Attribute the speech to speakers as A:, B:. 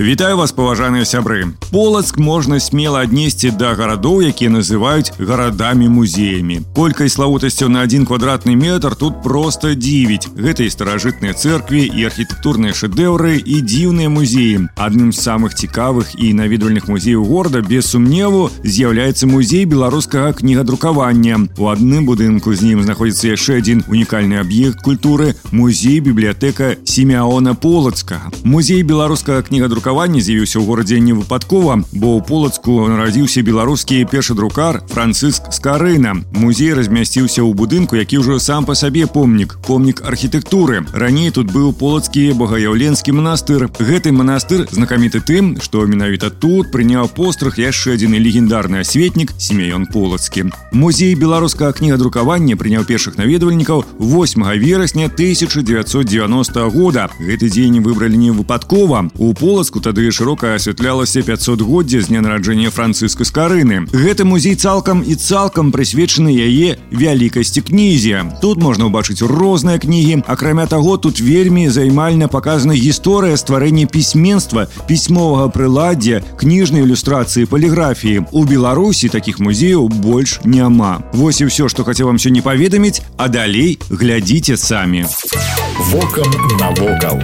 A: Вітаю вас паважаныя сябры полацк можна смело аднесці да гарадоў якія называюць гарадамі музеямі колькасць славутасцяў на один квадратны метр тут просто дзівіць гэта і старажытныя церкві і архітэктурныя шэдэўры і дзіўныя музеі адным з самых цікавых і наведвальных музеяў горада без сумневу з'яўляецца музей беларускага кнігадрукавання у адным будынку з ім знаходзіцца яшчэ адзін унікальны аб'ект культуры музей бібліятэка семяона полацкага музей беларускага кнігадрукавання друкаванні з'явіўся ў горадзе не выпадкова бо ў полацку нарадзіўся беларускі першы друкар францыск скарына музей размясціўся ў будынку які ўжо сам па сабе помнік помнік архітэктуры раней тут быў полацкі багаяўленскі манастыр гэты манастыр знакаміты тым што менавіта тут прыняў пострах яшчэ адзін легендарны асветнік семён полацкі музей беларускага кнігадрукавання прыняў першых наведвальнікаў 8 верасня 1990 года гэты дзень выбралі не выпадкова у полацку вёску тады шырока асвятлялася 500годдзя з дня нараджэння францыска скарыны гэты музей цалкам і цалкам прысвечаны яе вялікасці кнізе тут можна ўбачыць розныя кнігі акрамя таго тут вельмі займальна паказана гісторыя стварэння пісьменства пісьмовага прыладдзя кніжнай ілюстрацыі паліграфіі у беларусі такіх музеяў больш няма вось і ўсё што хацеў вам сёння паведаміць а далей глядзіце самі
B: вокам навокал.